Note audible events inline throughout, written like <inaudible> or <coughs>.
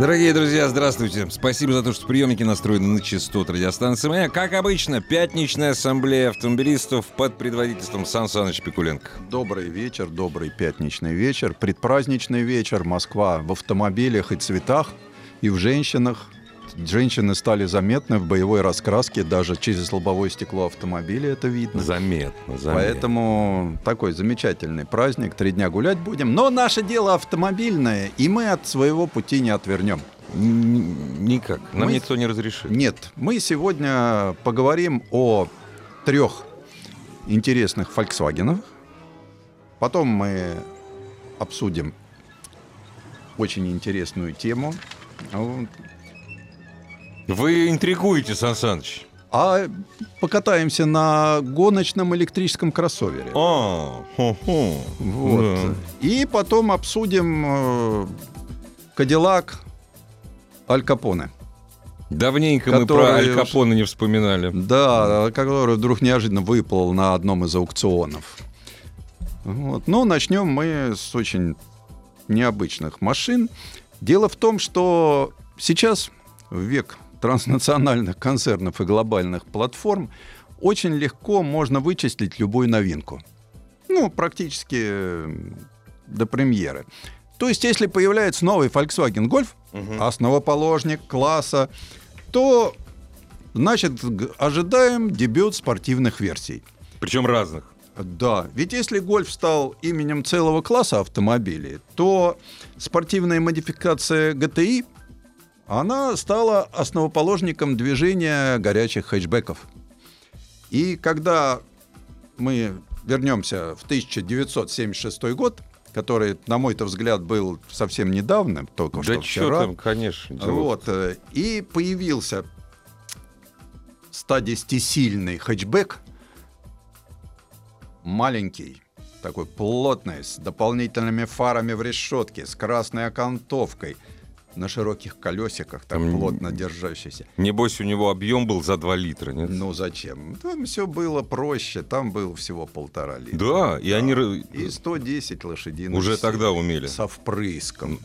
Дорогие друзья, здравствуйте. Спасибо за то, что приемники настроены на частоту радиостанции «Моя». Как обычно, пятничная ассамблея автомобилистов под предводительством Сан Саныч Пикуленко. Добрый вечер, добрый пятничный вечер, предпраздничный вечер. Москва в автомобилях и цветах, и в женщинах. Женщины стали заметны в боевой раскраске, даже через лобовое стекло автомобиля это видно. Заметно, заметно. Поэтому такой замечательный праздник. Три дня гулять будем. Но наше дело автомобильное, и мы от своего пути не отвернем. Никак. Нам Мы- никто не разрешит. Нет, мы сегодня поговорим о трех интересных Volkswagen. Потом мы обсудим очень интересную тему. Вы интригуете, Сан Саныч. А покатаемся на гоночном электрическом кроссовере. А, хо-хо. Вот. И потом обсудим э, Кадиллак Аль Капоне. Давненько мы Которые про Аль Капоне не вспоминали. Да, который вдруг неожиданно выплыл на одном из аукционов. Вот. Но начнем мы с очень необычных машин. Дело в том, что сейчас, в век транснациональных концернов и глобальных платформ, очень легко можно вычислить любую новинку. Ну, практически э, до премьеры. То есть, если появляется новый Volkswagen Golf, основоположник класса, то Значит, ожидаем дебют спортивных версий. Причем разных. Да, ведь если гольф стал именем целого класса автомобилей, то спортивная модификация GTI, она стала основоположником движения горячих хэтчбеков. И когда мы вернемся в 1976 год, который, на мой-то взгляд, был совсем недавно, только Да что что вчера, там, конечно. дело. вот, э, и появился 110-сильный хэтчбэк, маленький, такой плотный, с дополнительными фарами в решетке, с красной окантовкой, на широких колесиках, так Там плотно держащийся. Небось, у него объем был за 2 литра, нет? Ну зачем? Там все было проще, там было всего полтора литра. Да, и они р- И 110 лошадиных уже тогда умели. Со впрыском.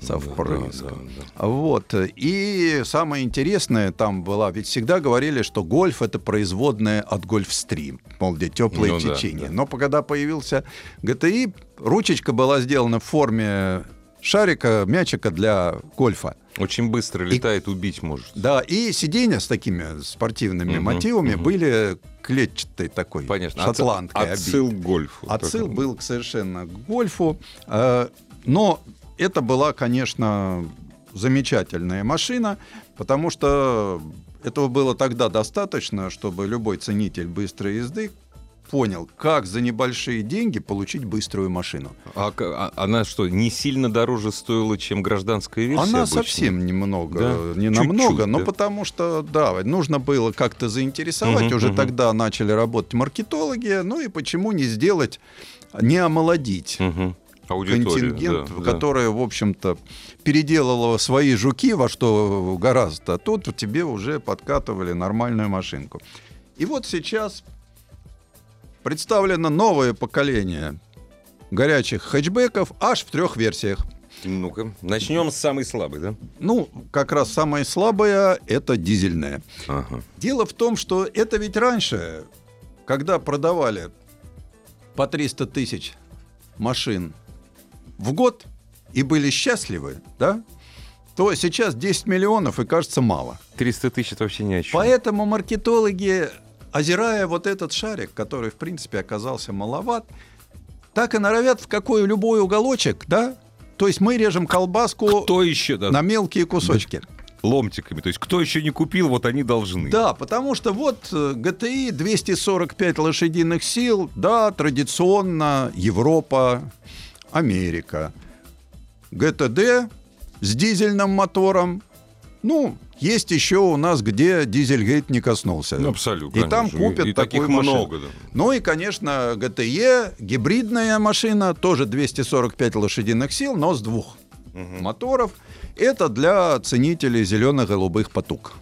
Со Да, впрыском. да, да, Вот. И самое интересное там была, ведь всегда говорили, что гольф это производное от гольфстрим, мол, где теплое Ну да, течение. да. Но когда появился GTI, ручечка была сделана в форме шарика, мячика для гольфа. Очень быстро летает, убить может. Да, и сиденья с такими спортивными Мгм, мотивами мгм. были клетчатой такой, Понятно. шотландкой обивкой. Отсыл к гольфу. Отсыл Такой. был совершенно к гольфу. э, Но это была, конечно, замечательная машина, потому что этого было тогда достаточно, чтобы любой ценитель быстрой езды понял, как за небольшие деньги получить быструю машину. А а она что, не сильно дороже стоила, чем гражданская версия? Она обычная? совсем немного, Да? не Чуть-чуть, намного, но да? потому что, да, нужно было как-то заинтересовать. Мгм, Уже мгм. тогда начали работать маркетологи. Ну и почему не сделать, не омолодить. Аудиторию, контингент, да, да. которая, в общем-то, переделала свои жуки во что гораздо, а тут тебе уже подкатывали нормальную машинку. И вот сейчас представлено новое поколение горячих хэтчбеков аж в трех версиях. Ну-ка, начнем с самой слабой, да? Ну, как раз самая слабая — это дизельная. Ага. Дело в том, что это ведь раньше, когда продавали по 300 тысяч машин в год и были счастливы, да, то сейчас 10 миллионов и кажется мало. 300 тысяч это вообще ни о чем. Поэтому маркетологи, озирая вот этот шарик, который, в принципе, оказался маловат, так и норовят в какой любой уголочек, да? То есть мы режем колбаску Кто еще, да, на мелкие кусочки. ломтиками? То есть кто еще не купил, вот они должны. Да, потому что вот э, GTI 245 лошадиных сил, да, традиционно Европа, Америка. ГТД с дизельным мотором. Ну, есть еще у нас, где дизельгейт не коснулся. Ну, абсолютно. И там купят И таких такую машину. много, да. Ну и, конечно, GTE, гибридная машина, тоже 245 лошадиных сил, но с двух моторов. Это для ценителей зелено-голубых потуг.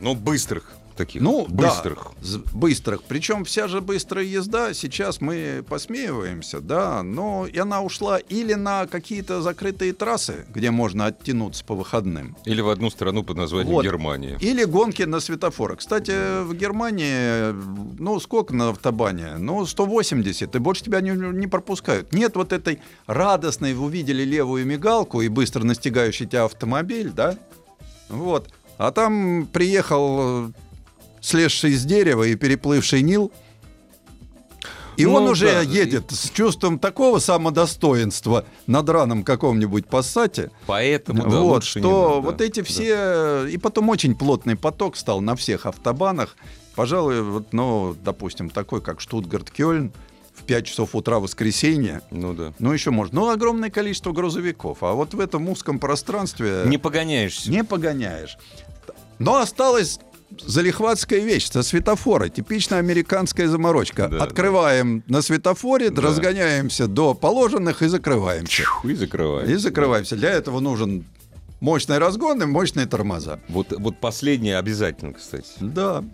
Ну, быстрых таких. Ну, быстрых. Да, быстрых. Причем вся же быстрая езда, сейчас мы посмеиваемся, да, но и она ушла или на какие-то закрытые трассы, где можно оттянуться по выходным, Или в одну страну под названием Вот. Германия. или гонки на светофорах. Кстати, в Германии, ну, сколько на автобане? Ну, 180, и больше тебя не, не пропускают. Нет вот этой радостной, вы увидели левую мигалку и быстро настигающий тебя автомобиль, да? Вот. А там приехал слезший с дерева и переплывший Нил, и Ну, он уже да. едет с чувством такого самодостоинства на драном каком-нибудь пассате, Поэтому, да, вот, лучше что надо, вот да, эти да. все... И потом очень плотный поток стал на всех автобанах. Пожалуй, вот, ну, допустим, такой, как Штутгарт-Кёльн, в 5 часов утра воскресенья, Ну да. ну, еще можно. Ну, огромное количество грузовиков. А вот в этом узком пространстве Не погоняешься. не погоняешь. Но осталась залихватская вещь со светофора. Типичная американская заморочка. Да, Открываем на светофоре, Да. разгоняемся до положенных и закрываемся. И закрывай. И закрываемся. Для этого нужен мощный разгон и мощные тормоза. Вот, вот последнее обязательно, кстати. Да.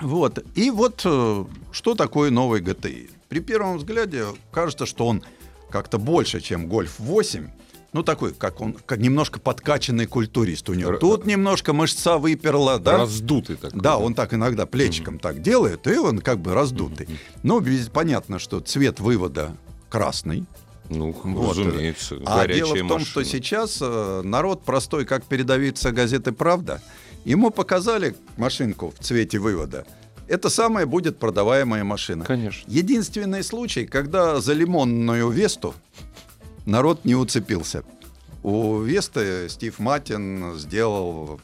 Вот. И вот э, что такое новый GTI? При первом взгляде кажется, что он как-то больше, чем Golf 8. Ну, такой, как он, как немножко подкачанный культурист у него. Тут немножко мышца выперла, да? Раздутый такой. Да, он так иногда плечиком так делает, и он как бы раздутый. Но без- понятно, что цвет вывода красный. Ну, Вот. разумеется. А дело в том, машина. что сейчас э, народ простой, как передовица газеты «Правда», ему показали машинку в цвете вывода. Это самая будет продаваемая машина. Конечно. Единственный случай, когда за лимонную Весту народ не уцепился. У Весты Стив Матин сделал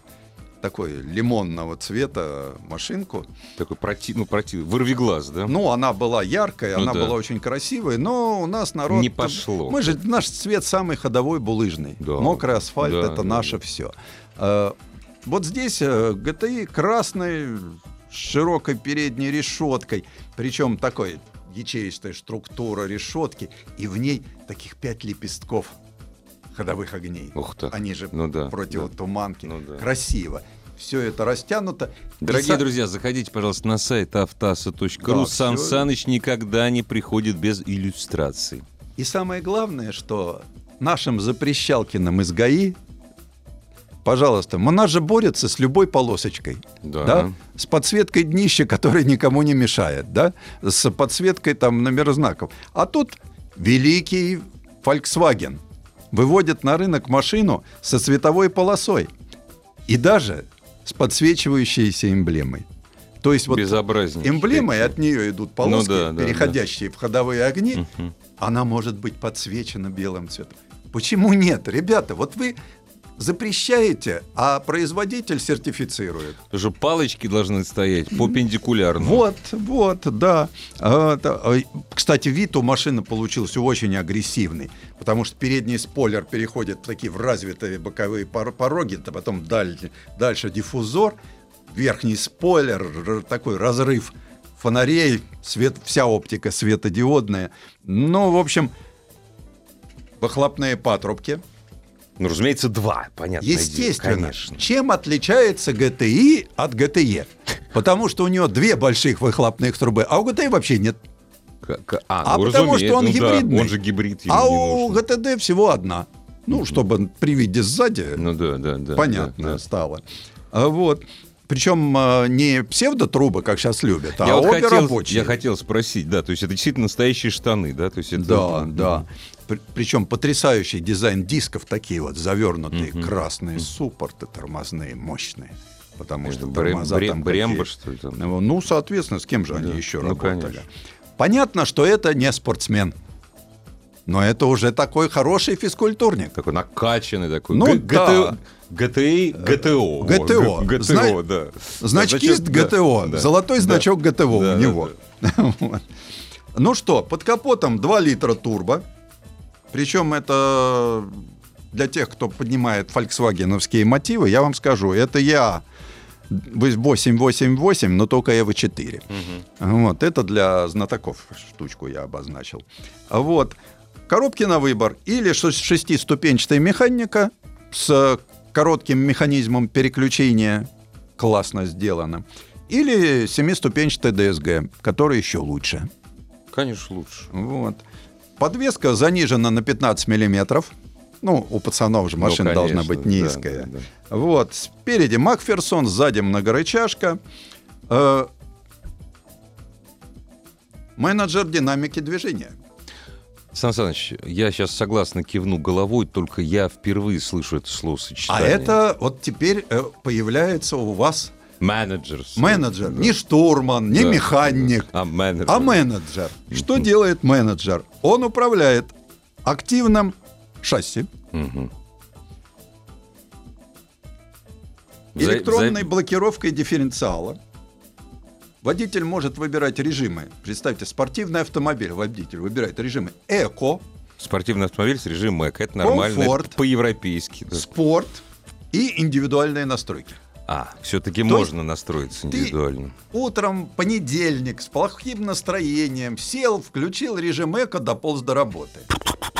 такой лимонного цвета машинку. Такой против, ну, против, вырви глаз, да? Ну, она была яркая, Ну она да. была очень красивая, но у нас народ... Не пошло. Мы же, наш цвет самый ходовой булыжный. Да. Мокрый асфальт Да, это да, наше да. все. вот здесь э, GTI красный, с широкой передней решеткой, причем такой ячеистая структура решетки, и в ней таких пять лепестков ходовых огней. Ух ты. Они же Ну да, противотуманки. Ну да. Красиво. Все это растянуто. И Дорогие са- друзья, заходите, пожалуйста, на сайт автаса.ру. Да, Сан всё. Саныч никогда не приходит без иллюстраций. И самое главное, что нашим запрещалкиным из ГАИ, пожалуйста, же борется с любой полосочкой. Да. С подсветкой днища, которая никому не мешает, да? С подсветкой там номер знаков. А тут великий Volkswagen выводит на рынок машину со световой полосой. И даже с подсвечивающейся эмблемой. То есть вот эмблемой от нее идут полоски, Ну да, да, переходящие в ходовые огни. Мгм. Она может быть подсвечена белым цветом. Почему нет? Ребята, вот вы запрещаете, а производитель сертифицирует. Потому что палочки должны стоять перпендикулярно. Вот, вот, да. А, а, Кстати, вид у машины получился очень агрессивный, потому что передний спойлер переходит в такие в развитые боковые пор- пороги, а потом даль- дальше диффузор, верхний спойлер, такой разрыв фонарей, свет, вся оптика светодиодная. Ну, в общем, выхлопные патрубки. Ну, разумеется, два, понятно. Естественно. конечно. Чем отличается GTI от GTE? Потому что у него две больших выхлопных трубы, а у GTI вообще нет. К- к- А, А ну, потому что он ну да, гибридный. он же гибрид. а у. GTD всего одна. Ну, чтобы при виде сзади Ну да, да, да. понятно да, да. стало. А Вот. Причем а, не псевдотрубы, как сейчас любят, а Я, вот обе хотел, рабочие. я хотел спросить, да, то есть это действительно настоящие штаны, да? То есть это, Да, да. При- Причем потрясающий дизайн дисков такие вот завернутые, Мгм. красные суппорты тормозные, мощные. Потому Это что Брем- тормоза Брем- там Бремба, что ли, там? Ну, Ну, соответственно, с кем же они Да. еще Ну, работали? конечно. Понятно, что это не спортсмен. Но это уже такой хороший физкультурник. Такой накачанный такой. Ну Г- да. GTO. ГТО. Г- Зна- GTO, да. Значкист Да, ГТО. да, да. Золотой Да. значок ГТО Да, у да, него. <laughs> Вот. Ну что, под капотом 2 литра турбо. Причем это для тех, кто поднимает фольксвагеновские мотивы, я вам скажу, это я 888, но только EV4. Вот, это для знатоков штучку я обозначил. Вот. Коробки на выбор. Или шес- шестиступенчатая механика с коротким механизмом переключения. Классно сделано. Или семиступенчатая DSG, которая еще лучше. Конечно, лучше. Вот. Подвеска занижена на 15 миллиметров. Ну, у пацанов же машина Ну, должна конечно, быть да, низкая. да, да. Вот. Спереди Макферсон, сзади многорычажка. Э, менеджер динамики движения. Сан Саныч, я сейчас согласно кивну головой, только я впервые слышу это А словосочетание. это вот теперь э, появляется у вас менеджер. менеджер. Не штурман, не Да. механик, А менеджер. а менеджер. Что делает менеджер? Он управляет активным шасси. За- электронной за- блокировкой дифференциала. Водитель может выбирать режимы. Представьте, спортивный автомобиль. Водитель выбирает режимы эко, Спортивный автомобиль с режимом ЭК. Это нормально. Комфорт. По-европейски. да. спорт и индивидуальные настройки. А, все-таки То можно настроиться индивидуально. Утром понедельник с плохим настроением сел, включил режим эко, дополз до работы.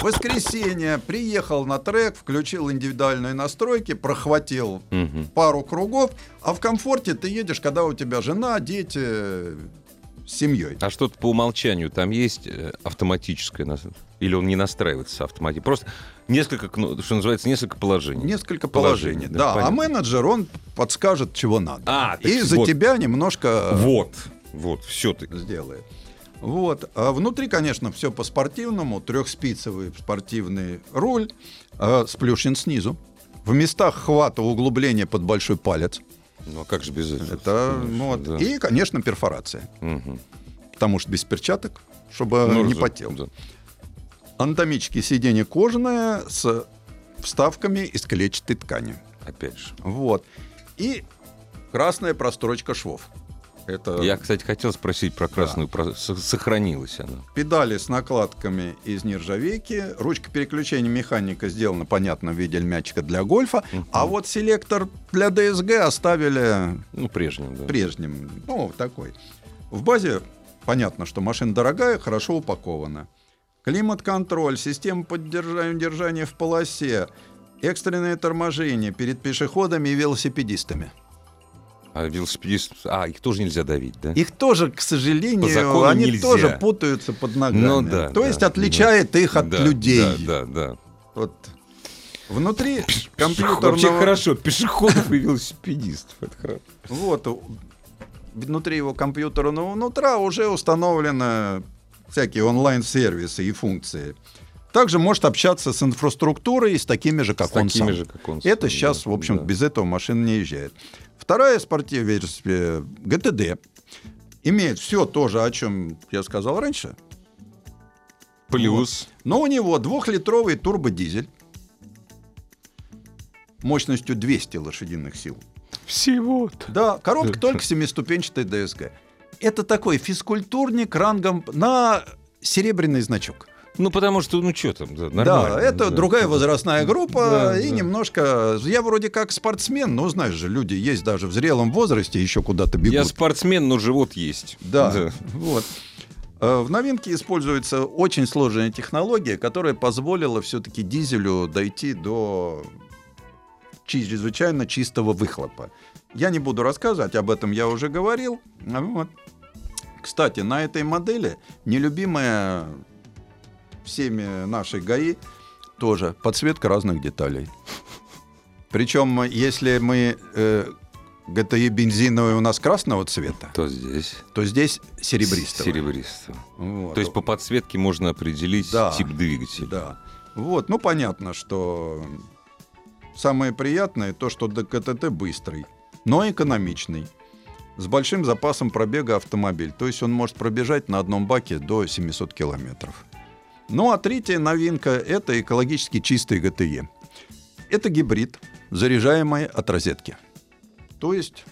Воскресенье приехал на трек, включил индивидуальные настройки, прохватил Мгм. пару кругов, а в комфорте ты едешь, когда у тебя жена, дети, с семьей. А что-то по умолчанию там есть э, автоматическое? Или он не настраивается автоматически? Просто несколько, что называется, несколько положений. Несколько Положений, положений. да, Да, а менеджер, он подскажет, чего надо. А, И за вот. тебя немножко Вот, вот, все ты. сделает. Вот. А внутри, конечно, все по-спортивному. Трехспицевый спортивный руль, э, сплющен снизу. В местах хвата углубления под большой палец. Ну, а как же без этого? Это Конечно, вот. да. И, конечно, перфорация. Мгм. Потому что без перчаток, чтобы Ну, не да, потел. да. Анатомические сиденье кожаное с вставками из клетчатой ткани. Опять же. Вот. И красная прострочка швов. Это Я, кстати, хотел спросить про красную. про- с- Сохранилась она. педали с накладками из нержавейки. Ручка переключения механика сделана, понятно, в виде мячика для гольфа. А вот селектор для DSG оставили Ну, прежним, да. прежним. Ну, такой. В базе понятно, что машина дорогая, хорошо упакована. Климат-контроль, система поддержания в полосе, экстренное торможение перед пешеходами и велосипедистами. А велосипедист... А, их тоже нельзя давить, да? Их тоже, к сожалению, они нельзя. тоже путаются под ногами. Ну да, То да, есть отличает их от Да, людей. Да, да, да. Вот. Внутри Вообще компьютерного... хорошо, пешеходов и велосипедистов. Это хорошо. Вот. Внутри его компьютерного нутра уже установлены всякие онлайн-сервисы и функции. Также может общаться с инфраструктурой с такими же, как С он такими сам. же, как он сам, Это сейчас, да, в общем, да. без этого машина не езжает. Вторая спортивная версия GTD имеет все то же, о чем я сказал раньше. Плюс. Но у него двухлитровый турбодизель мощностью 200 лошадиных сил. Всего-то. Да, коробка только семиступенчатая DSG. Это такой физкультурник рангом на серебряный значок. Ну, потому что, ну, что там, да, нормально. да, это да. другая возрастная группа, Да, и да. немножко... Я вроде как спортсмен, но знаешь же, люди есть даже в зрелом возрасте, еще куда-то бегут. Я спортсмен, но живот есть. Да, вот. Э, В новинке используется очень сложная технология, которая позволила все-таки дизелю дойти до чрезвычайно чистого выхлопа. Я не буду рассказывать, об этом я уже говорил. Вот. Кстати, на этой модели нелюбимая всеми нашей ГАИ тоже подсветка разных деталей. Причем, если мы э, GTI бензиновый у нас красного цвета, То здесь. то здесь серебристого. Серебристого. Вот. То есть по подсветке можно определить Да. тип двигателя. Да. Вот, ну понятно, что самое приятное то, что ДКТТ быстрый, но экономичный. С большим запасом пробега автомобиль. То есть он может пробежать на одном баке до 700 километров. Ну а третья новинка – это экологически чистый ГТЕ. Это гибрид, заряжаемый от розетки. То есть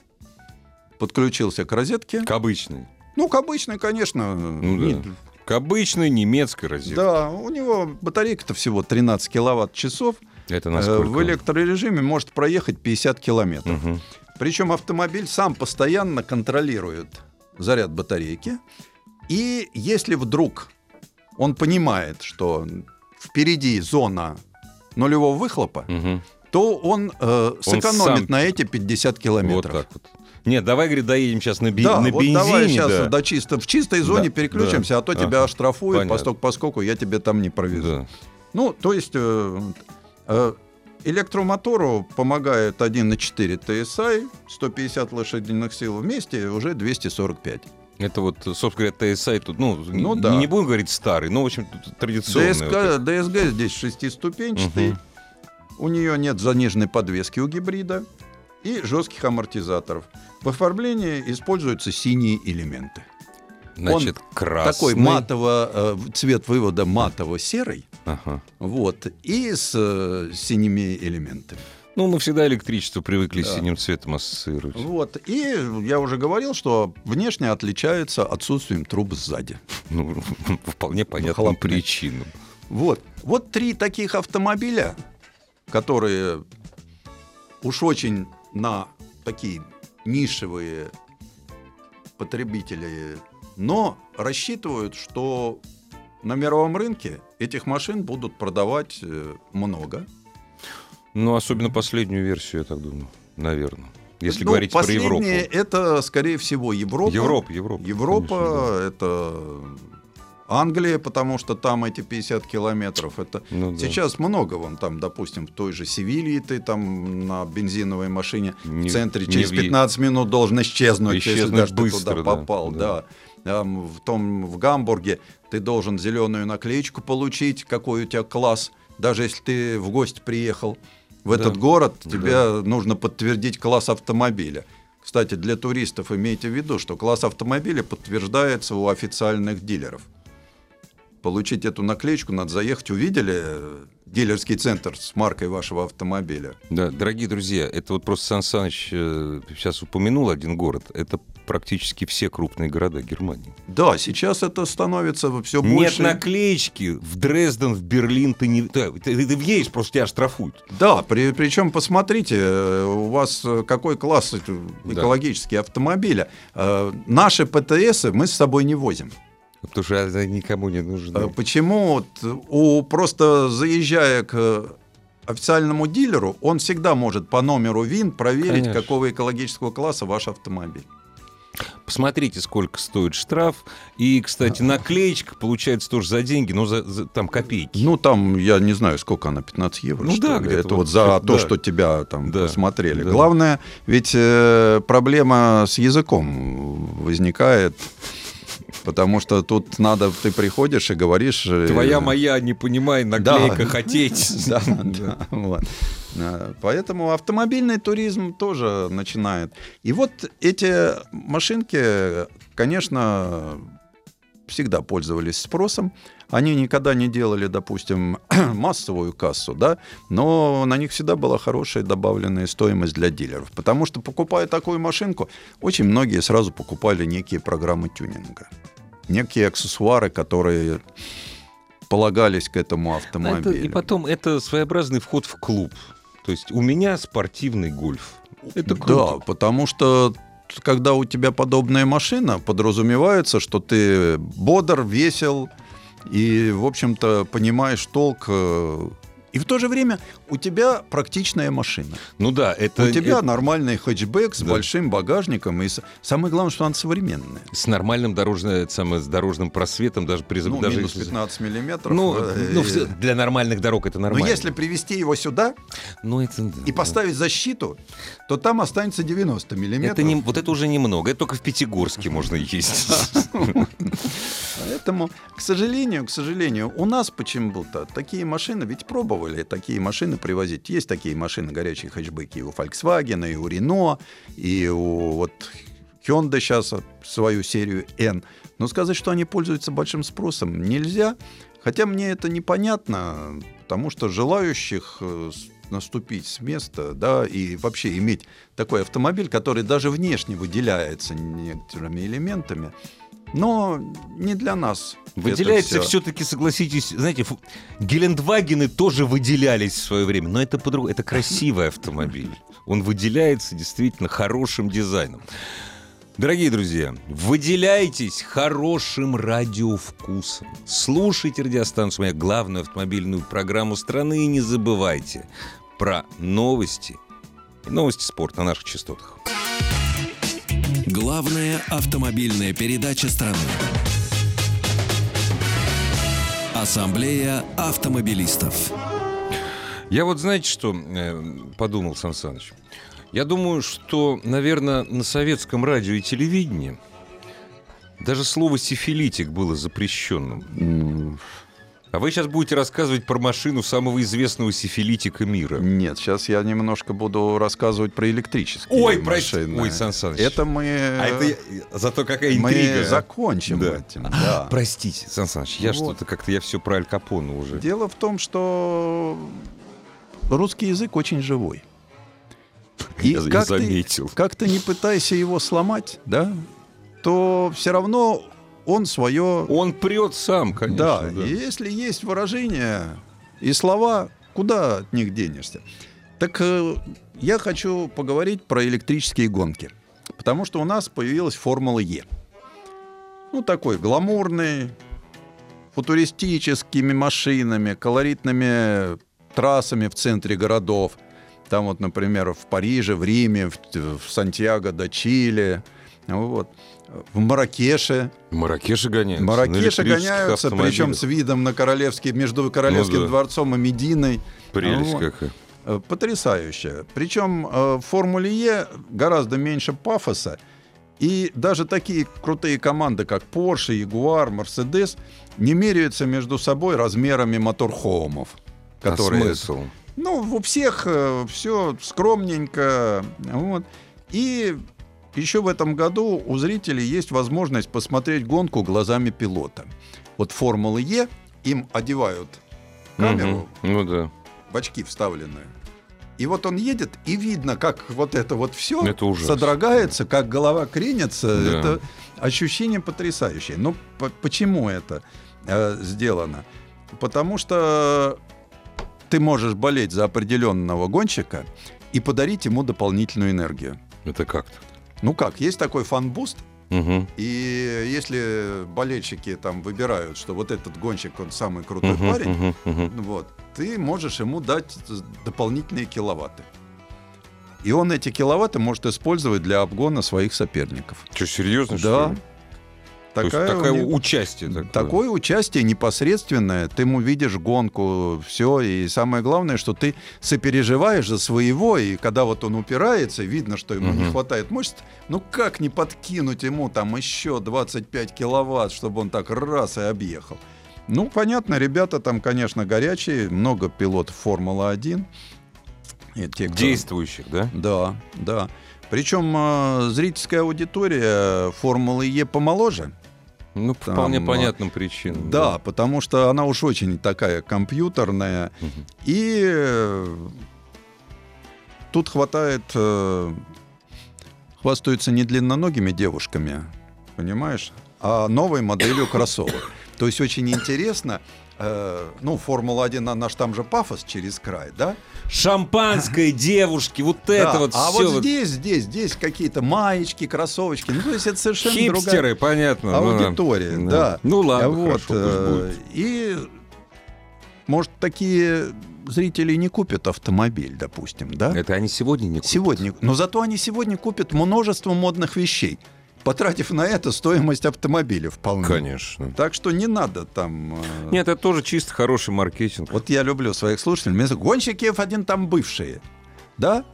подключился к розетке. К обычной. Ну, к обычной, конечно. Ну не- да. К обычной немецкой розетке. Да, у него батарейка-то всего 13 киловатт-часов. Это Э, насколько? В электрорежиме может проехать 50 километров. Мгм. Причем автомобиль сам постоянно контролирует заряд батарейки. И если вдруг он понимает, что впереди зона нулевого выхлопа, Мгм. то он, э, сэкономит сам- на эти 50 Вот километров. так вот. Нет, давай, говорит, доедем сейчас на, би- Да, на вот бензине. давай сейчас да. до чисто, в чистой зоне Да, переключимся, да. а то Ага, тебя оштрафуют, понятно. постольку, поскольку я тебе там не провезу. Да. Ну, то есть э, э, электромотору помогает 1,4 TSI, 150 лошадиных сил вместе, уже 245. Это вот, собственно говоря, TSI тут, ну, Ну не, да. не будем говорить старый, но, в общем, традиционный. ДСК, вот. DSG здесь шестиступенчатый, Мгм. у нее нет заниженной подвески у гибрида и жестких амортизаторов. В оформлении используются синие элементы. Значит, красный. Такой матово, э, цвет вывода матово-серый, Ага. вот, и с э, синими элементами. Ну, мы всегда электричество привыкли Да. синим цветом ассоциировать. Вот. И я уже говорил, что внешне отличается отсутствием труб сзади. Ну, <laughs> вполне понятным Выхлопные. причинам. Вот. Вот три таких автомобиля, которые уж очень на такие нишевые потребители, но рассчитывают, что на мировом рынке этих машин будут продавать э, много. Ну, особенно последнюю версию, я так думаю, наверное. Если Ну, говорить про Европу. это, скорее всего, Европа. Европа, Европа. Европа конечно, это Англия, потому что там эти 50 километров. Это да. Ну да. сейчас много вон там, допустим, в той же Севилье ты там на бензиновой машине Не- в центре не через в- 15 минут должен исчезнуть, Исчезнуть если даже ты быстро, туда да, попал, да. да. Там, в том в Гамбурге ты должен зеленую наклеечку получить, какой у тебя класс, даже если ты в гости приехал в Да. этот город, Да. тебе нужно подтвердить класс автомобиля. Кстати, для туристов имейте в виду, что класс автомобиля подтверждается у официальных дилеров. Получить эту наклеечку надо заехать. Увидели э, дилерский центр с маркой вашего автомобиля? Да, дорогие друзья, это вот просто Сан Саныч э, сейчас упомянул один город. Это практически все крупные города Германии. Да, сейчас это становится все Нет больше. наклеечки в Дрезден, в Берлин ты не... Ты, ты, ты въедешь, просто тебя штрафуют. Да, при, причем посмотрите, э, у вас э, какой класс э, Да. автомобиля. Э, Наши ПТСы мы с собой не возим. Потому что это никому не нужно. Э, Почему? Вот У, просто заезжая к э, официальному дилеру, он всегда может по номеру ВИН проверить, Конечно. какого экологического класса ваш автомобиль. Посмотрите, сколько стоит штраф. И, кстати, наклеечка получается тоже за деньги, но за, за- там копейки. Ну, там, я не знаю, сколько она, 15 евро, Ну что да, ли? где-то Это вот вот за что- то, да. что тебя там Да, посмотрели. да. Главное, ведь э, проблема с языком возникает, потому что тут надо, ты приходишь и говоришь... э, Твоя моя, не понимай, наклейка <laughs> Да. хотеть. Да, да, вот. А, Поэтому автомобильный туризм тоже начинает. И вот эти машинки, конечно, всегда пользовались спросом. Они никогда не делали, допустим, <clears throat> массовую кассу, да, но на них всегда была хорошая добавленная стоимость для дилеров. Потому что, покупая такую машинку, очень многие сразу покупали некие программы тюнинга. Некие аксессуары, которые полагались к этому Это- автомобилю. и потом, это своеобразный вход в клуб. То есть у меня спортивный гольф. Это Да, круто. потому что когда у тебя подобная машина, подразумевается, что ты бодр, весел и, в общем-то, понимаешь толк. И в то же время у тебя практичная машина. Ну да, это... у тебя это нормальный хэтчбэк с Да. большим багажником. И самое главное, что она современная. с нормальным дорожным, самое, с дорожным просветом, даже при... Ну, даже минус если- 15 миллиметров. Ну, э, ну, и- всё- для нормальных дорог это Но нормально. если привести его сюда Ну, это... и поставить защиту, то там останется 90 миллиметров. Это не, вот это уже немного. Это только в Пятигорске можно ездить. Поэтому, к сожалению, к сожалению, у нас почему-то такие машины, ведь пробовали такие машины привозить. Есть такие машины, горячие хэтчбеки и у Volkswagen, и у Renault, и у вот Hyundai сейчас свою серию N. Но сказать, что они пользуются большим спросом, нельзя. Хотя мне это непонятно, потому что желающих э, наступить с места, да, и вообще иметь такой автомобиль, который даже внешне выделяется некоторыми элементами, но не для нас. Выделяется все-таки, согласитесь, знаете, фу- Гелендвагены тоже выделялись в свое время, но это по-другому. Это красивый автомобиль. Он выделяется действительно хорошим дизайном. Дорогие друзья, выделяйтесь хорошим радиовкусом. Слушайте радиостанцию «Моя» главную автомобильную программу страны и не забывайте про новости и новости спорта на наших частотах. Главная автомобильная передача страны. Ассамблея автомобилистов. Я вот знаете, что э, подумал, Сан Саныч? Я думаю, что, наверное, на советском радио и телевидении даже слово «сифилитик» было запрещенным. А вы сейчас будете рассказывать про машину самого известного сифилитика мира. Нет, сейчас я немножко буду рассказывать про электрические Ой, машины. Ой, Сан Саныч. Это мы... А это зато какая мы интрига. закончим Да. этим. Да. Простите, Сан Саныч, я Вот. что-то как-то, я все про Аль Капоне уже. Дело в том, что русский язык очень живой. И Я- как, ты, заметил. как ты не пытайся его сломать, да, то все равно он свое... Он прет сам, конечно. да, и если есть выражения и слова, куда от них денешься? Так э, я хочу поговорить про электрические гонки. Потому что у нас появилась Формула Е. Ну, такой гламурный, футуристическими машинами, колоритными трассами в центре городов. Там вот, например, в Париже, в Риме, в, в Сантьяго до Чили, вот. В Маракеше. Маракеши гоняются. Маракеше электрических гоняются, причем с видом на королевский, между королевским Ну да. дворцом и Мединой. Прелесть Вот. какая. Э, Потрясающе. Причем э, в Формуле Е гораздо меньше пафоса. И даже такие крутые команды, как Porsche, Jaguar, Mercedes, не меряются между собой размерами моторхоумов. Которые, А смысл? ну, у всех все скромненько. Вот. И еще в этом году у зрителей есть возможность посмотреть гонку глазами пилота. Вот Формулы Е им одевают камеру, Мгм. Ну да. в очки вставленные. И вот он едет, и видно, как вот это вот все Это содрогается, как голова кренится. Да. Это ощущение потрясающее. Ну, по- почему это э, сделано? Потому что ты можешь болеть за определенного гонщика и подарить ему дополнительную энергию. Это как-то. Ну как, есть такой FanBoost, Мгм. и если болельщики там выбирают, что вот этот гонщик, он самый крутой Мгм, парень, мгм, мгм. вот, ты можешь ему дать дополнительные киловатты. И он эти киловатты может использовать для обгона своих соперников. Что, серьезно, что Да. То есть Такая у такое них- участие. Такое. Такое участие непосредственное, ты ему видишь гонку, все, и самое главное, что ты сопереживаешь за своего, и когда вот он упирается, видно, что ему не Мгм. хватает мощности, ну как не подкинуть ему там еще 25 киловатт, чтобы он так раз и объехал. Ну, понятно, ребята там, конечно, горячие, много пилотов Формулы-1. И те, кто- Действующих, да? Да, да. Причем э, зрительская аудитория Формулы Е помоложе. Ну, по Там, вполне понятным причинам. Да, потому что она уж очень такая компьютерная. Мгм. И э, тут хватает... э, хвастаются не длинноногими девушками, понимаешь, а новой моделью кроссовок. То есть очень интересно... э, ну, Формула-1, она ж там же пафос через край, да? Шампанское, девушки, вот это вот а все. вот здесь, здесь, здесь какие-то маечки, кроссовочки. Ну, то есть это совершенно другая Хипстеры, понятно. ну да. аудитория, да. Ну ладно, вот, хорошо, э. И, может, такие зрители не купят автомобиль, допустим, да? Это они сегодня не купят? Сегодня. Но зато они сегодня купят множество модных вещей, потратив на это стоимость автомобиля вполне. Конечно. Так что не надо там... э, Нет, это тоже чисто хороший маркетинг. Вот я люблю своих слушателей. Мне Гонщики F1 там бывшие, да?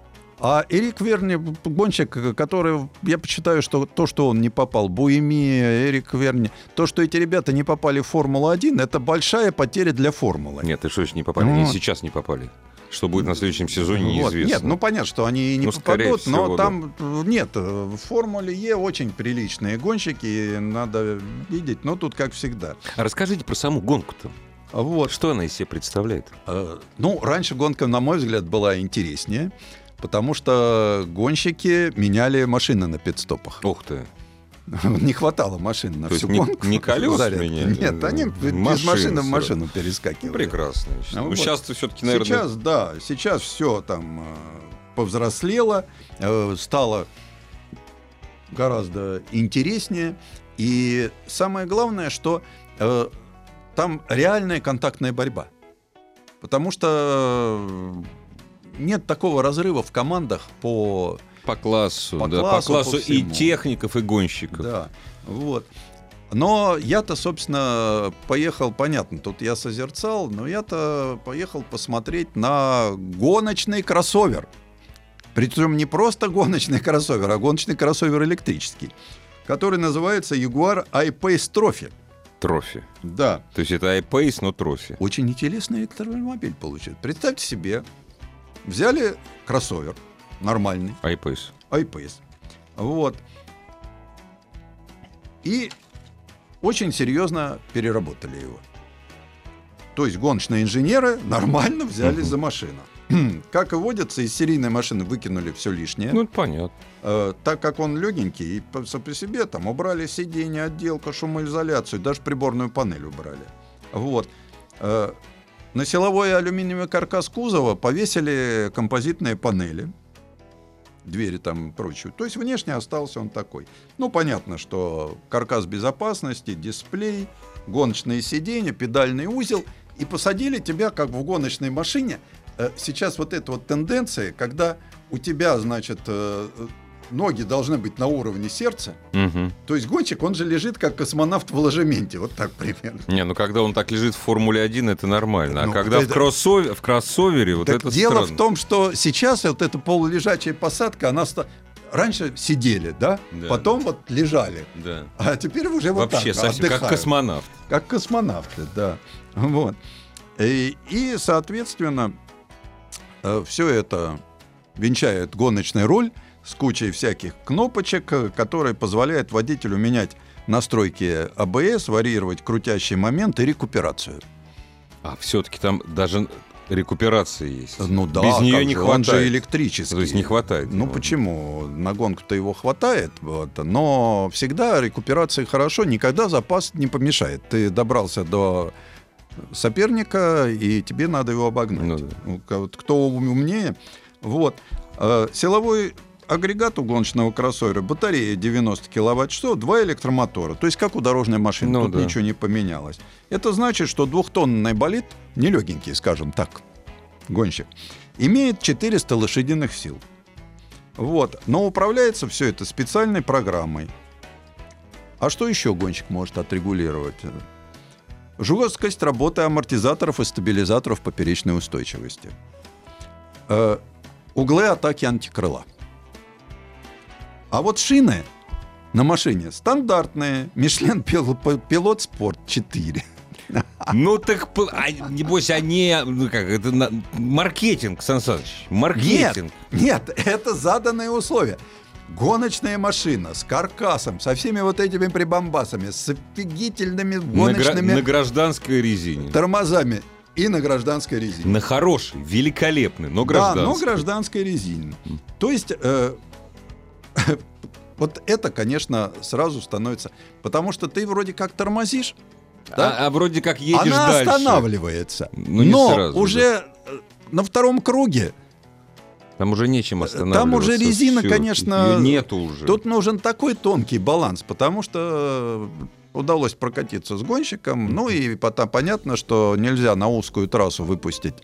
А Эрик Верни, гонщик, который, я почитаю, что то, что он не попал, Буеми, Эрик Верни, то, что эти ребята не попали в Формулу-1, это большая потеря для Формулы. Нет, ты что еще не попали? Они Вот. сейчас не попали. Что будет на следующем сезоне, Вот. неизвестно. Нет, ну понятно, что они не Ну, попадут, но всего, да. там э, нет, э, в Формуле Е очень приличные гонщики, надо видеть, но тут как всегда. А расскажите про саму гонку-то. Вот. Что она из себя представляет? Э, Ну, раньше гонка, на мой взгляд, была интереснее, потому что гонщики меняли машины на пидстопах. Ух ты. <laughs> Не хватало машин на То всю есть не- гонку. не колес Заряд. меняли, Нет, они из машины в машину перескакивали. Прекрасно. значит. Ну Ну, вот. сейчас-то все-таки, наверное... Сейчас, да, сейчас все там э, повзрослело, э, стало гораздо интереснее. И самое главное, что э, там реальная контактная борьба. Потому что нет такого разрыва в командах по По классу, По да, классу, по классу по и техников, и гонщиков. Да, вот. Но я-то, собственно, поехал, понятно, тут я созерцал, но я-то поехал посмотреть на гоночный кроссовер. Причем не просто гоночный кроссовер, а гоночный кроссовер электрический, который называется Jaguar I-Pace Trophy. Трофи. Да. То есть это iPace, но трофи. Очень интересный электромобиль получил. Представьте себе, взяли кроссовер нормальный, iPace. iPace. Вот. И очень серьезно переработали его. То есть гоночные инженеры нормально взялись за машину. <clears throat> Как и водится, из серийной машины выкинули все лишнее. Ну, понятно. Э, так как он легенький, и по, по себе там убрали сиденье, отделка, шумоизоляцию, даже приборную панель убрали. Вот. Э, на силовой алюминиевый каркас кузова повесили композитные панели, двери там и прочее. То есть внешне остался он такой. Ну, понятно, что каркас безопасности, дисплей, гоночные сиденья, педальный узел. И посадили тебя, как в гоночной машине. Э, Сейчас вот эта вот тенденция, когда у тебя, значит, э, ноги должны быть на уровне сердца. Мгм. То есть гонщик, он же лежит как космонавт в ложементе. Вот так примерно. Не, ну когда он так лежит в Формуле 1, это нормально. А Ну, когда в, это- кроссовер, в кроссовере, вот так это дело странно. в том, что сейчас вот эта полулежачая посадка, она... Раньше сидели, да? Да. Потом вот лежали. Да. А теперь уже вот Вообще, так, совсем как космонавт. Как космонавты, да. Вот. И, и, соответственно, все это венчает гоночная роль с кучей всяких кнопочек, э, которые позволяют водителю менять настройки АБС, варьировать крутящий момент и рекуперацию. А все-таки там даже рекуперация есть. Ну да, Без нее не же, он же хватает. электрический. То есть не хватает Ну его. почему? На гонку-то его хватает, вот, но всегда рекуперация хорошо, никогда запас не помешает. Ты добрался до соперника, и тебе надо его обогнать. Ну да. Ну, Кто умнее. Вот. Э, Силовой агрегат у гоночного кроссовера, батарея 90 киловатт-часов, два электромотора. То есть как у дорожной машины, Ну тут да. ничего не поменялось. Это значит, что двухтонный болид, нелегенький, скажем так, гонщик, имеет 400 лошадиных сил. Вот. Но управляется все это специальной программой. А что еще гонщик может отрегулировать? Жесткость работы амортизаторов и стабилизаторов поперечной устойчивости. Э, углы атаки антикрыла. А вот шины на машине стандартные. Мишлен Пилот Спорт 4. Ну так, а, небось, они, ну как, это на- маркетинг, Сан Саныч, маркетинг. Нет, нет, это заданные условия. Гоночная машина с каркасом, со всеми вот этими прибамбасами, с офигительными На, гоночными на гражданской резине. тормозами и на гражданской резине. На хорошей, великолепной, но Да, гражданской. но гражданской резине. То есть э, <laughs> вот это, конечно, сразу становится... Потому что ты вроде как тормозишь, да? А, а вроде как едешь она дальше. останавливается. Ну, не но сразу, уже э, на втором круге Там уже нечем останавливаться. Там уже резина, Всё, конечно, её нету уже. Тут нужен такой тонкий баланс, потому что удалось прокатиться с гонщиком, ну и потом понятно, что нельзя на узкую трассу выпустить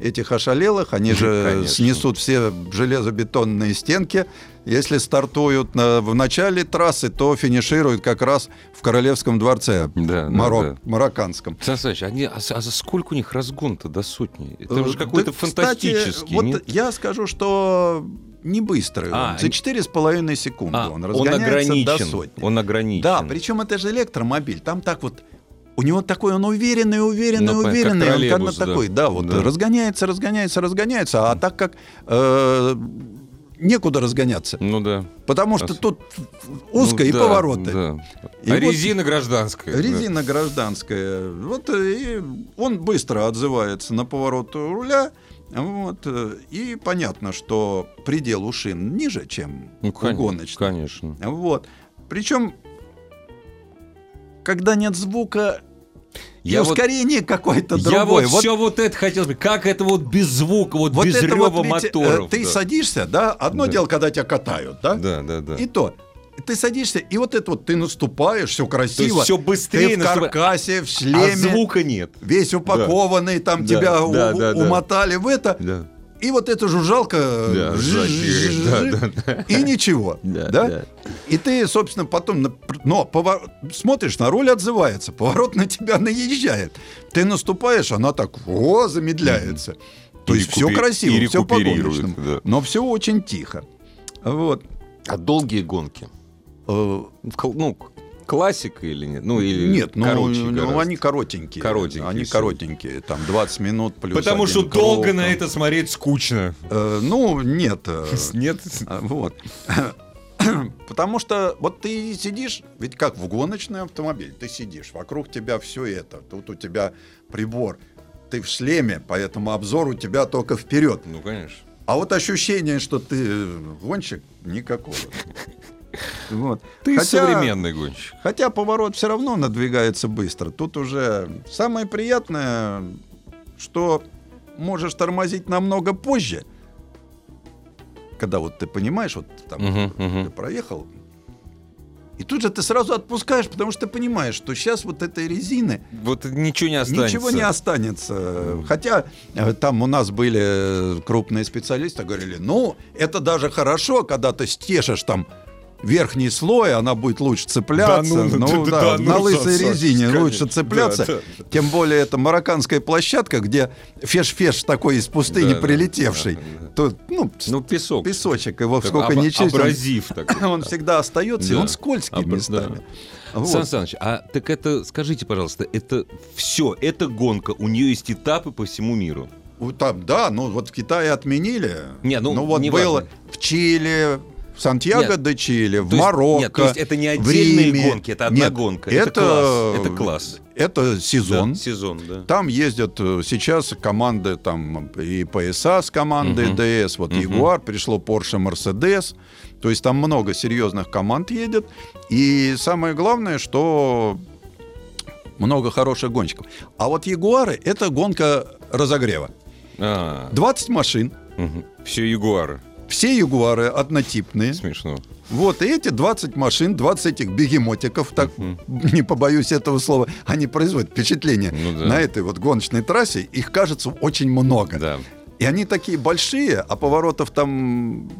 этих ошалелых, они же Конечно. снесут все железобетонные стенки. Если стартуют на- в начале трассы, то финишируют как раз в Королевском дворце Да, Марок- да. марокканском. Сан Саныч, они, а, за- а за сколько у них разгон-то до сотни? Это Э, же какой-то да, кстати, фантастический. вот нет? я скажу, что не быстрый. он. А, За 4,5 секунды А, он он разгоняется ограничен. до сотни. Он ограничен. Да, причем это же электромобиль. Там так вот. У него такой, он уверенный, уверенный, Ну, понятно, как уверенный. Он как да. такой, да, вот Да. разгоняется, разгоняется, разгоняется. А так как э, некуда разгоняться, Ну да. потому что Ос- тут узко Ну и да, повороты. да. И а вот- резина гражданская. да. Резина гражданская. Вот э, и он быстро отзывается на поворот руля. Вот, э, и понятно, что предел у шин ниже, чем Ну, у конечно, гоночных. конечно. Вот. Причем, когда нет звука, и Я вот- ускорение какое-то Я другое. вот, все вот это хотел сказать. Как это вот без звука, вот, вот без рева вот ведь, э, моторов. ты да. садишься, да, одно Да. дело, когда тебя катают, да, Да, да, да. и то. И ты садишься, и вот это вот ты наступаешь, все красиво. всё быстрее Ты в наступаешь. каркасе, в А шлеме, звука нет. весь упакованный, там Да, тебя да, у- да, да. умотали в это. Да. И вот эта жужжалка, Да, да, да, и ничего, Да. И ты, собственно, потом, но повор- смотришь, на руль отзывается, поворот на тебя наезжает. Ты наступаешь, она так, о, замедляется. То И есть все красиво, все по-гоночному, да. но все очень тихо. Вот. А долгие гонки? Э, Ну, классика или нет? Ну, или Нет, ну, короче ну, они коротенькие. Коротенькие Они всё. коротенькие, там 20 минут плюс Потому один что долго круг, на там. это смотреть скучно. Э, ну, нет. э, <laughs> Нет? А, Вот. <coughs> Потому что вот ты сидишь, ведь как в гоночный автомобиль, ты сидишь, вокруг тебя все это, тут у тебя прибор, ты в шлеме, поэтому обзор у тебя только вперед. Ну, конечно. А вот ощущение, что ты гонщик, никакого. <laughs> Вот. Ты Хотя- современный гонщик. Хотя поворот все равно надвигается быстро. Тут уже самое приятное, что можешь тормозить намного позже. Когда вот ты понимаешь, вот там ты мгм. проехал, и тут же ты сразу отпускаешь, потому что ты понимаешь, что сейчас вот этой резины Вот ничего не останется. ничего не останется. Хотя э, там у нас были э, крупные специалисты, говорили, ну, это даже хорошо, когда ты стешешь там верхний слой, она будет лучше цепляться. Да ну, ну, да, да, да, ну, на лысой Саныч, резине конечно. лучше цепляться. Да, да, Тем более это марокканская площадка, где феш-феш такой из пустыни Да, да, прилетевший. да, да. Тут, ну, Ну, песок. песочек, его Так, сколько об- честь, он- Абразив такой. <laughs> он всегда остается, и Да. он скользкий Абра- местами. да. Вот. Сан Саныч, а так это, скажите, пожалуйста, это все, это гонка, у нее есть этапы по всему миру. Там, да, ну вот в Китае отменили. Не, ну, вот не было важно. в Чили, в Сантьяго Нет. де Чили, в Марокко. нет, то есть это не отдельные Риме. гонки, это одна Нет, гонка. Это класс, это класс. Это сезон. Да, сезон, да. Там ездят э, сейчас команды, там и ПСА с командой Мгм. ДС, вот Мгм. Ягуар, пришло Porsche, Mercedes. То есть там много серьезных команд едет. И самое главное, что много хороших гонщиков. А вот Ягуары — это гонка разогрева. А, 20 машин, все ягуары. Все Ягуары однотипные. Смешно. Вот, и эти 20 машин, 20 этих бегемотиков, так не побоюсь этого слова, они производят впечатление Ну да. на этой вот гоночной трассе. Их кажется очень много. Да. И они такие большие, а поворотов там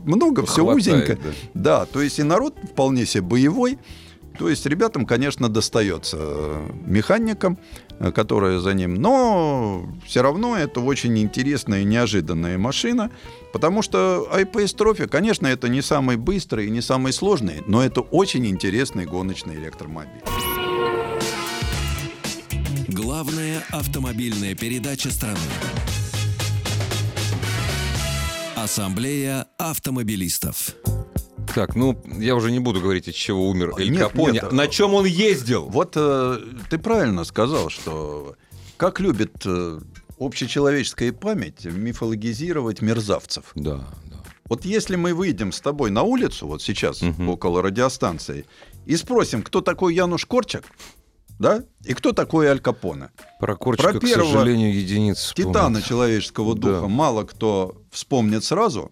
много, все Хватает, узенько. да. Да, то есть и народ вполне себе боевой. То есть ребятам, конечно, достается э, механикам, э, которые за ним. Но все равно это очень интересная и неожиданная машина. Потому что iPace Trophy, конечно, это не самый быстрый и не самый сложный, но это очень интересный гоночный электромобиль. Главная автомобильная передача страны. Ассамблея автомобилистов. Так, ну, я уже не буду говорить, от чего умер Эль Нет, Капоне. нет. На чем он ездил? Вот э, ты правильно сказал, что как любит э, общечеловеческая память мифологизировать мерзавцев. Да, да. Вот если мы выйдем с тобой на улицу, вот сейчас, Мгм. около радиостанции, и спросим, кто такой Януш Корчак, да, и кто такой Аль Капоне. Про Корчика, Про к первого сожалению, единиц Титана человеческого Да. духа мало кто вспомнит сразу,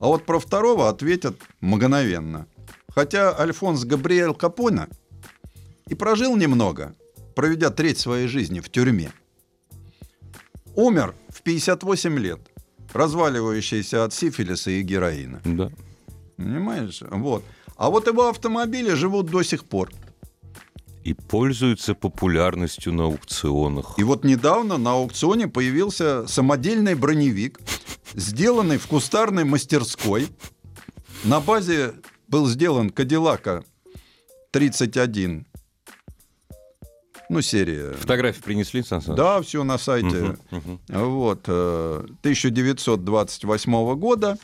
а вот про второго ответят мгновенно. Хотя Альфонс Габриэль Капоне и прожил немного, проведя треть своей жизни в тюрьме. Умер в 58 лет, разваливающийся от сифилиса и героина. Да. Понимаешь? Вот. А вот его автомобили живут до сих пор. И пользуются популярностью на аукционах. И вот недавно на аукционе появился самодельный броневик, сделанный в кустарной мастерской. На базе был сделан Кадиллака 31. Ну, серия. Фотографии принесли, Сан? Да, все на сайте. Мгм, мгм. Вот. э, 1928 года,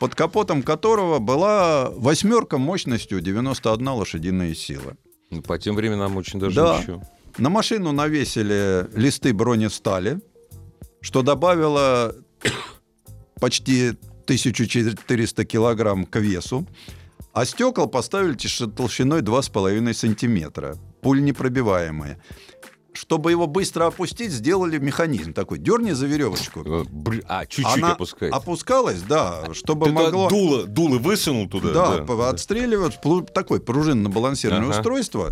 под капотом которого была восьмерка мощностью 91 лошадиная сила. Ну, По тем временам очень даже Да. ничего. На машину навесили листы бронестали, что добавило почти 1400 килограмм к весу, а стекол поставили толщиной 2,5 сантиметра, пуль непробиваемые. Чтобы его быстро опустить, сделали механизм такой. Дерни за веревочку. Э, бр- А, чуть-чуть Она опускает. опускалась, да, чтобы Ты могло... дуло, дуло высунул туда. Да, по- отстреливать. Такое пружинно-балансированное Ага. устройство.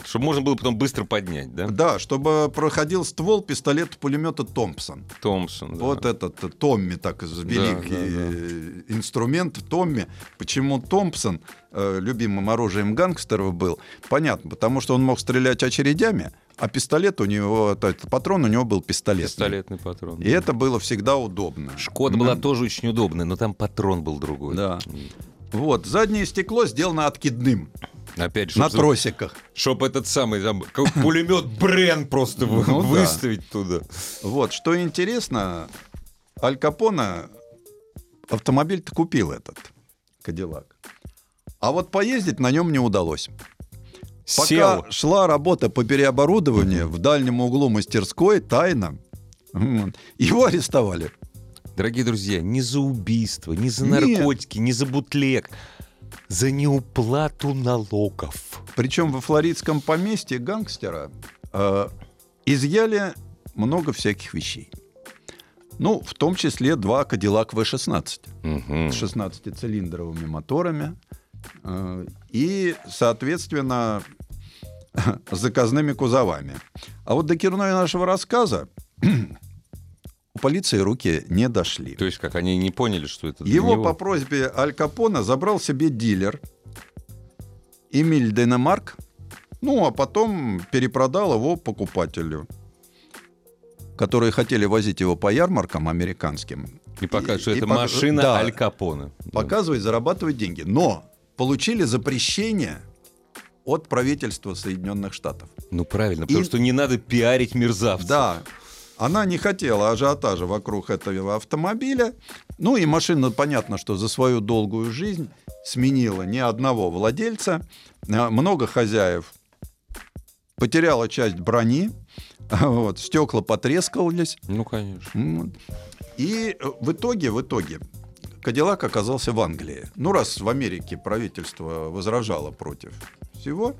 Э, Чтобы можно было потом быстро поднять, да? Да, чтобы проходил ствол пистолета-пулемета Томпсон. Томпсон. да. Вот этот э, Томми, так из- великий да, да. э, инструмент Томми. Почему Томпсон э, любимым оружием гангстеров был? Понятно, потому что он мог стрелять очередями, а пистолет у него, это, это патрон у него был пистолет. Пистолетный патрон. И это было всегда удобно. Шкода была тоже очень удобная, но там патрон был другой. Да. Вот, заднее стекло сделано откидным, Опять на же, тросиках. чтобы этот самый там, как пулемет Брен просто Ну да. выставить туда. Вот, что интересно, Аль Капоне автомобиль-то купил этот, Кадиллак. А вот поездить на нем не удалось. Пока Сел. шла работа по переоборудованию в дальнем углу мастерской, тайно, его арестовали. Дорогие друзья, не за убийство, не за Нет. наркотики, не за бутлег, за неуплату налогов. Причем во флоридском поместье гангстера э, изъяли много всяких вещей. Ну, в том числе два Кадиллак В-16 Мгм. с 16-цилиндровыми моторами э, и, соответственно, <laughs> с заказными кузовами. А вот до Кирной нашего рассказа у полиции руки не дошли. То есть как, они не поняли, что это для Его него? по просьбе Аль Капона забрал себе дилер Эмиль Денемарк, ну, а потом перепродал его покупателю, которые хотели возить его по ярмаркам американским. И показывают, что и это пок- машина да. Аль Капоне. Да. Показывать, зарабатывать деньги. Но получили запрещение от правительства Соединенных Штатов. Ну правильно, потому И- что не надо пиарить мерзавцев. Да, она не хотела ажиотажа вокруг этого автомобиля. Ну и машина, понятно, что за свою долгую жизнь сменила не одного владельца, а много хозяев. Потеряла часть брони, <laughs> вот, стекла потрескались. Ну, конечно. И э, в итоге, в итоге, Кадиллак оказался в Англии. Ну, раз в Америке правительство возражало против всего,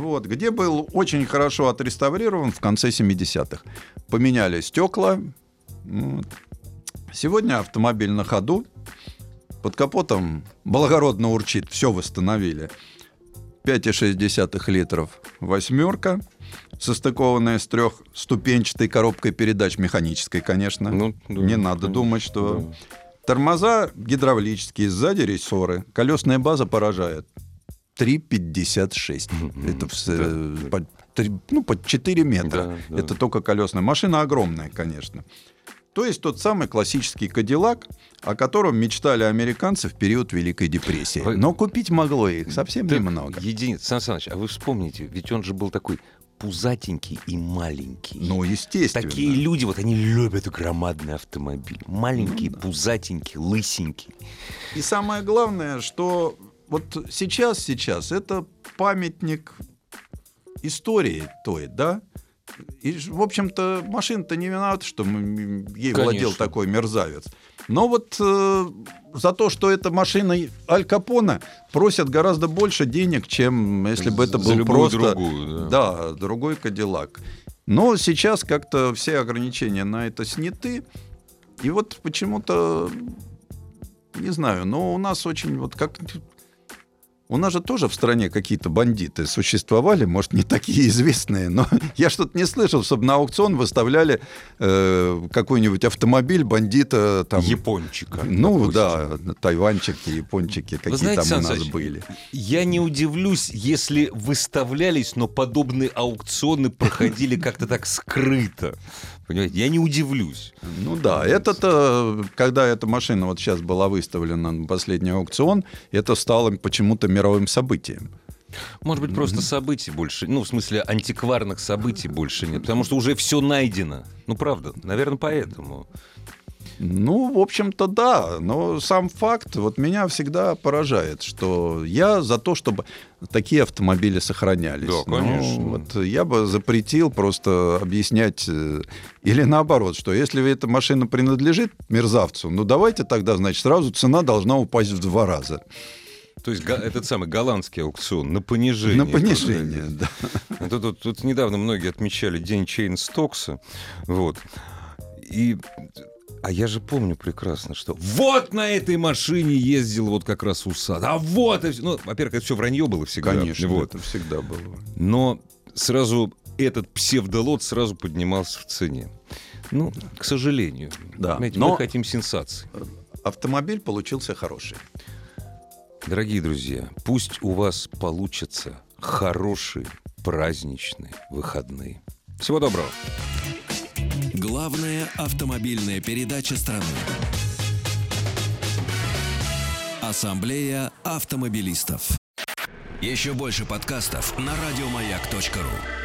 вот, где был очень хорошо отреставрирован в конце 70-х. Поменяли стекла. вот. Сегодня автомобиль на ходу. Под капотом благородно урчит, все восстановили. 5,6 литров восьмерка, состыкованная с трехступенчатой коробкой передач механической, конечно. Ну, да, Не надо конечно, думать, что... да. Тормоза гидравлические, сзади рессоры. Колесная база поражает. 3,56. Это в с- э, по ну, под 4 метра. Да, да. Это только колесная. Машина огромная, конечно. То есть тот самый классический Кадиллак, о котором мечтали американцы в период Великой депрессии. Вы- Но купить могло их совсем Так, немного. Единиц. Сан Саныч, а вы вспомните, ведь он же был такой пузатенький и маленький. Ну, естественно. Такие люди, вот они любят громадный автомобиль. Маленький, Ну пузатенький, лысенький. И самое главное, что вот сейчас, сейчас это памятник истории той, да? И, в общем-то, машина-то не виновата, что ей владел Конечно. такой мерзавец. Но вот э, за то, что эта машина Аль Капона, просят гораздо больше денег, чем если бы это За был просто... другую, да. Да, другой Кадиллак. Но сейчас как-то все ограничения на это сняты. И вот почему-то, не знаю, но у нас очень вот как... У нас же тоже в стране какие-то бандиты существовали, может, не такие известные, но <laughs> я что-то не слышал, чтобы на аукцион выставляли э, какой-нибудь автомобиль бандита там... Япончика. Ну допустим. да, тайванчики, япончики, какие знаете, там у нас Саныч, были. Я не удивлюсь, если выставлялись, но подобные аукционы проходили как-то так скрыто. Понимаете, я не удивлюсь. Ну да, это-то, когда эта машина вот сейчас была выставлена на последний аукцион, это стало почему-то мировым событием. Может быть, просто событий больше, ну, в смысле, антикварных событий больше нет, потому что уже все найдено. Ну, правда, наверное, поэтому. Ну, в общем-то, да, но сам факт вот меня всегда поражает, что я за то, чтобы такие автомобили сохранялись. Да, Ну, конечно. вот я бы запретил просто объяснять, э, или наоборот, что если эта машина принадлежит мерзавцу, ну давайте тогда, значит, сразу цена должна упасть в два раза. То есть этот самый голландский аукцион на понижение. На понижение, да. Тут, тут- тут недавно многие отмечали день Чейн Стокса. Вот. И а я же помню прекрасно, что вот на этой машине ездил вот как раз Усад. А вот... Ну, во-первых, это все вранье было всегда. Конечно, Вот. это всегда было. Но сразу этот псевдолот сразу поднимался в цене. Ну, к сожалению. Да, Понимаете, но- Мы хотим сенсаций. Автомобиль получился хороший. Дорогие друзья, пусть у вас получатся хорошие праздничные выходные. Всего доброго. Главная автомобильная передача страны. Ассамблея автомобилистов. Еще больше подкастов на радиомаяк.ру.